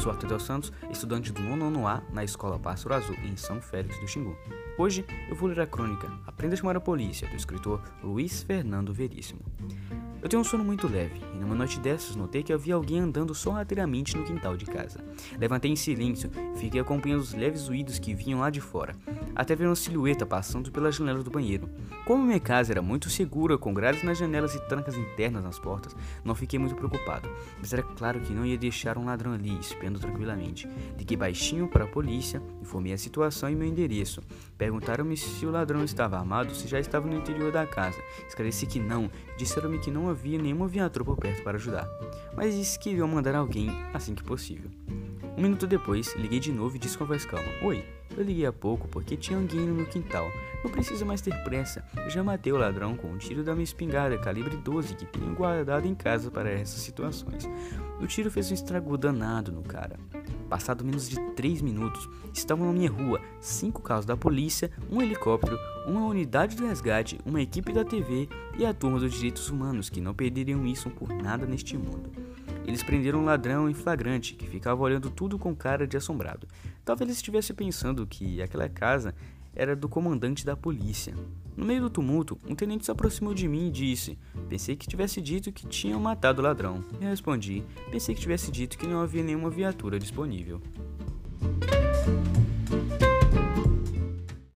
sou Arthur Del Santos, estudante do nono A na Escola Pássaro Azul, em São Félix do Xingu. Hoje eu vou ler a crônica Aprenda a Chamar a Polícia, do escritor Luiz Fernando Veríssimo. Eu tenho um sono muito leve, e numa noite dessas notei que havia alguém andando sorrateiramente no quintal de casa. Levantei em silêncio e fiquei acompanhando os leves ruídos que vinham lá de fora, até ver uma silhueta passando pela janela do banheiro. Como minha casa era muito segura, com grades nas janelas e trancas internas nas portas, não fiquei muito preocupado, mas era claro que não ia deixar um ladrão ali, espiando tranquilamente. Liguei baixinho para a polícia, informei a situação e meu endereço. Perguntaram-me se o ladrão estava armado ou se já estava no interior da casa. Esclareci que não, disseram-me que não havia nenhuma viatura por perto para ajudar, mas disse que iriam mandar alguém assim que possível. Um minuto depois, liguei de novo e disse com a voz calma: Oi, eu liguei há pouco porque tinha alguém no meu quintal. Não precisa mais ter pressa. Eu já matei o ladrão com um tiro da minha espingarda calibre 12 que tenho guardado em casa para essas situações. O tiro fez um estrago danado no cara. Passado menos de 3 minutos, estavam na minha rua cinco carros da polícia, um helicóptero, uma unidade do resgate, uma equipe da TV e a turma dos direitos humanos que não perderiam isso por nada neste mundo. Eles prenderam um ladrão em flagrante que ficava olhando tudo com cara de assombrado. Talvez ele estivesse pensando que aquela casa era do comandante da polícia. No meio do tumulto, um tenente se aproximou de mim e disse: Pensei que tivesse dito que tinham matado o ladrão. Eu respondi: Pensei que tivesse dito que não havia nenhuma viatura disponível.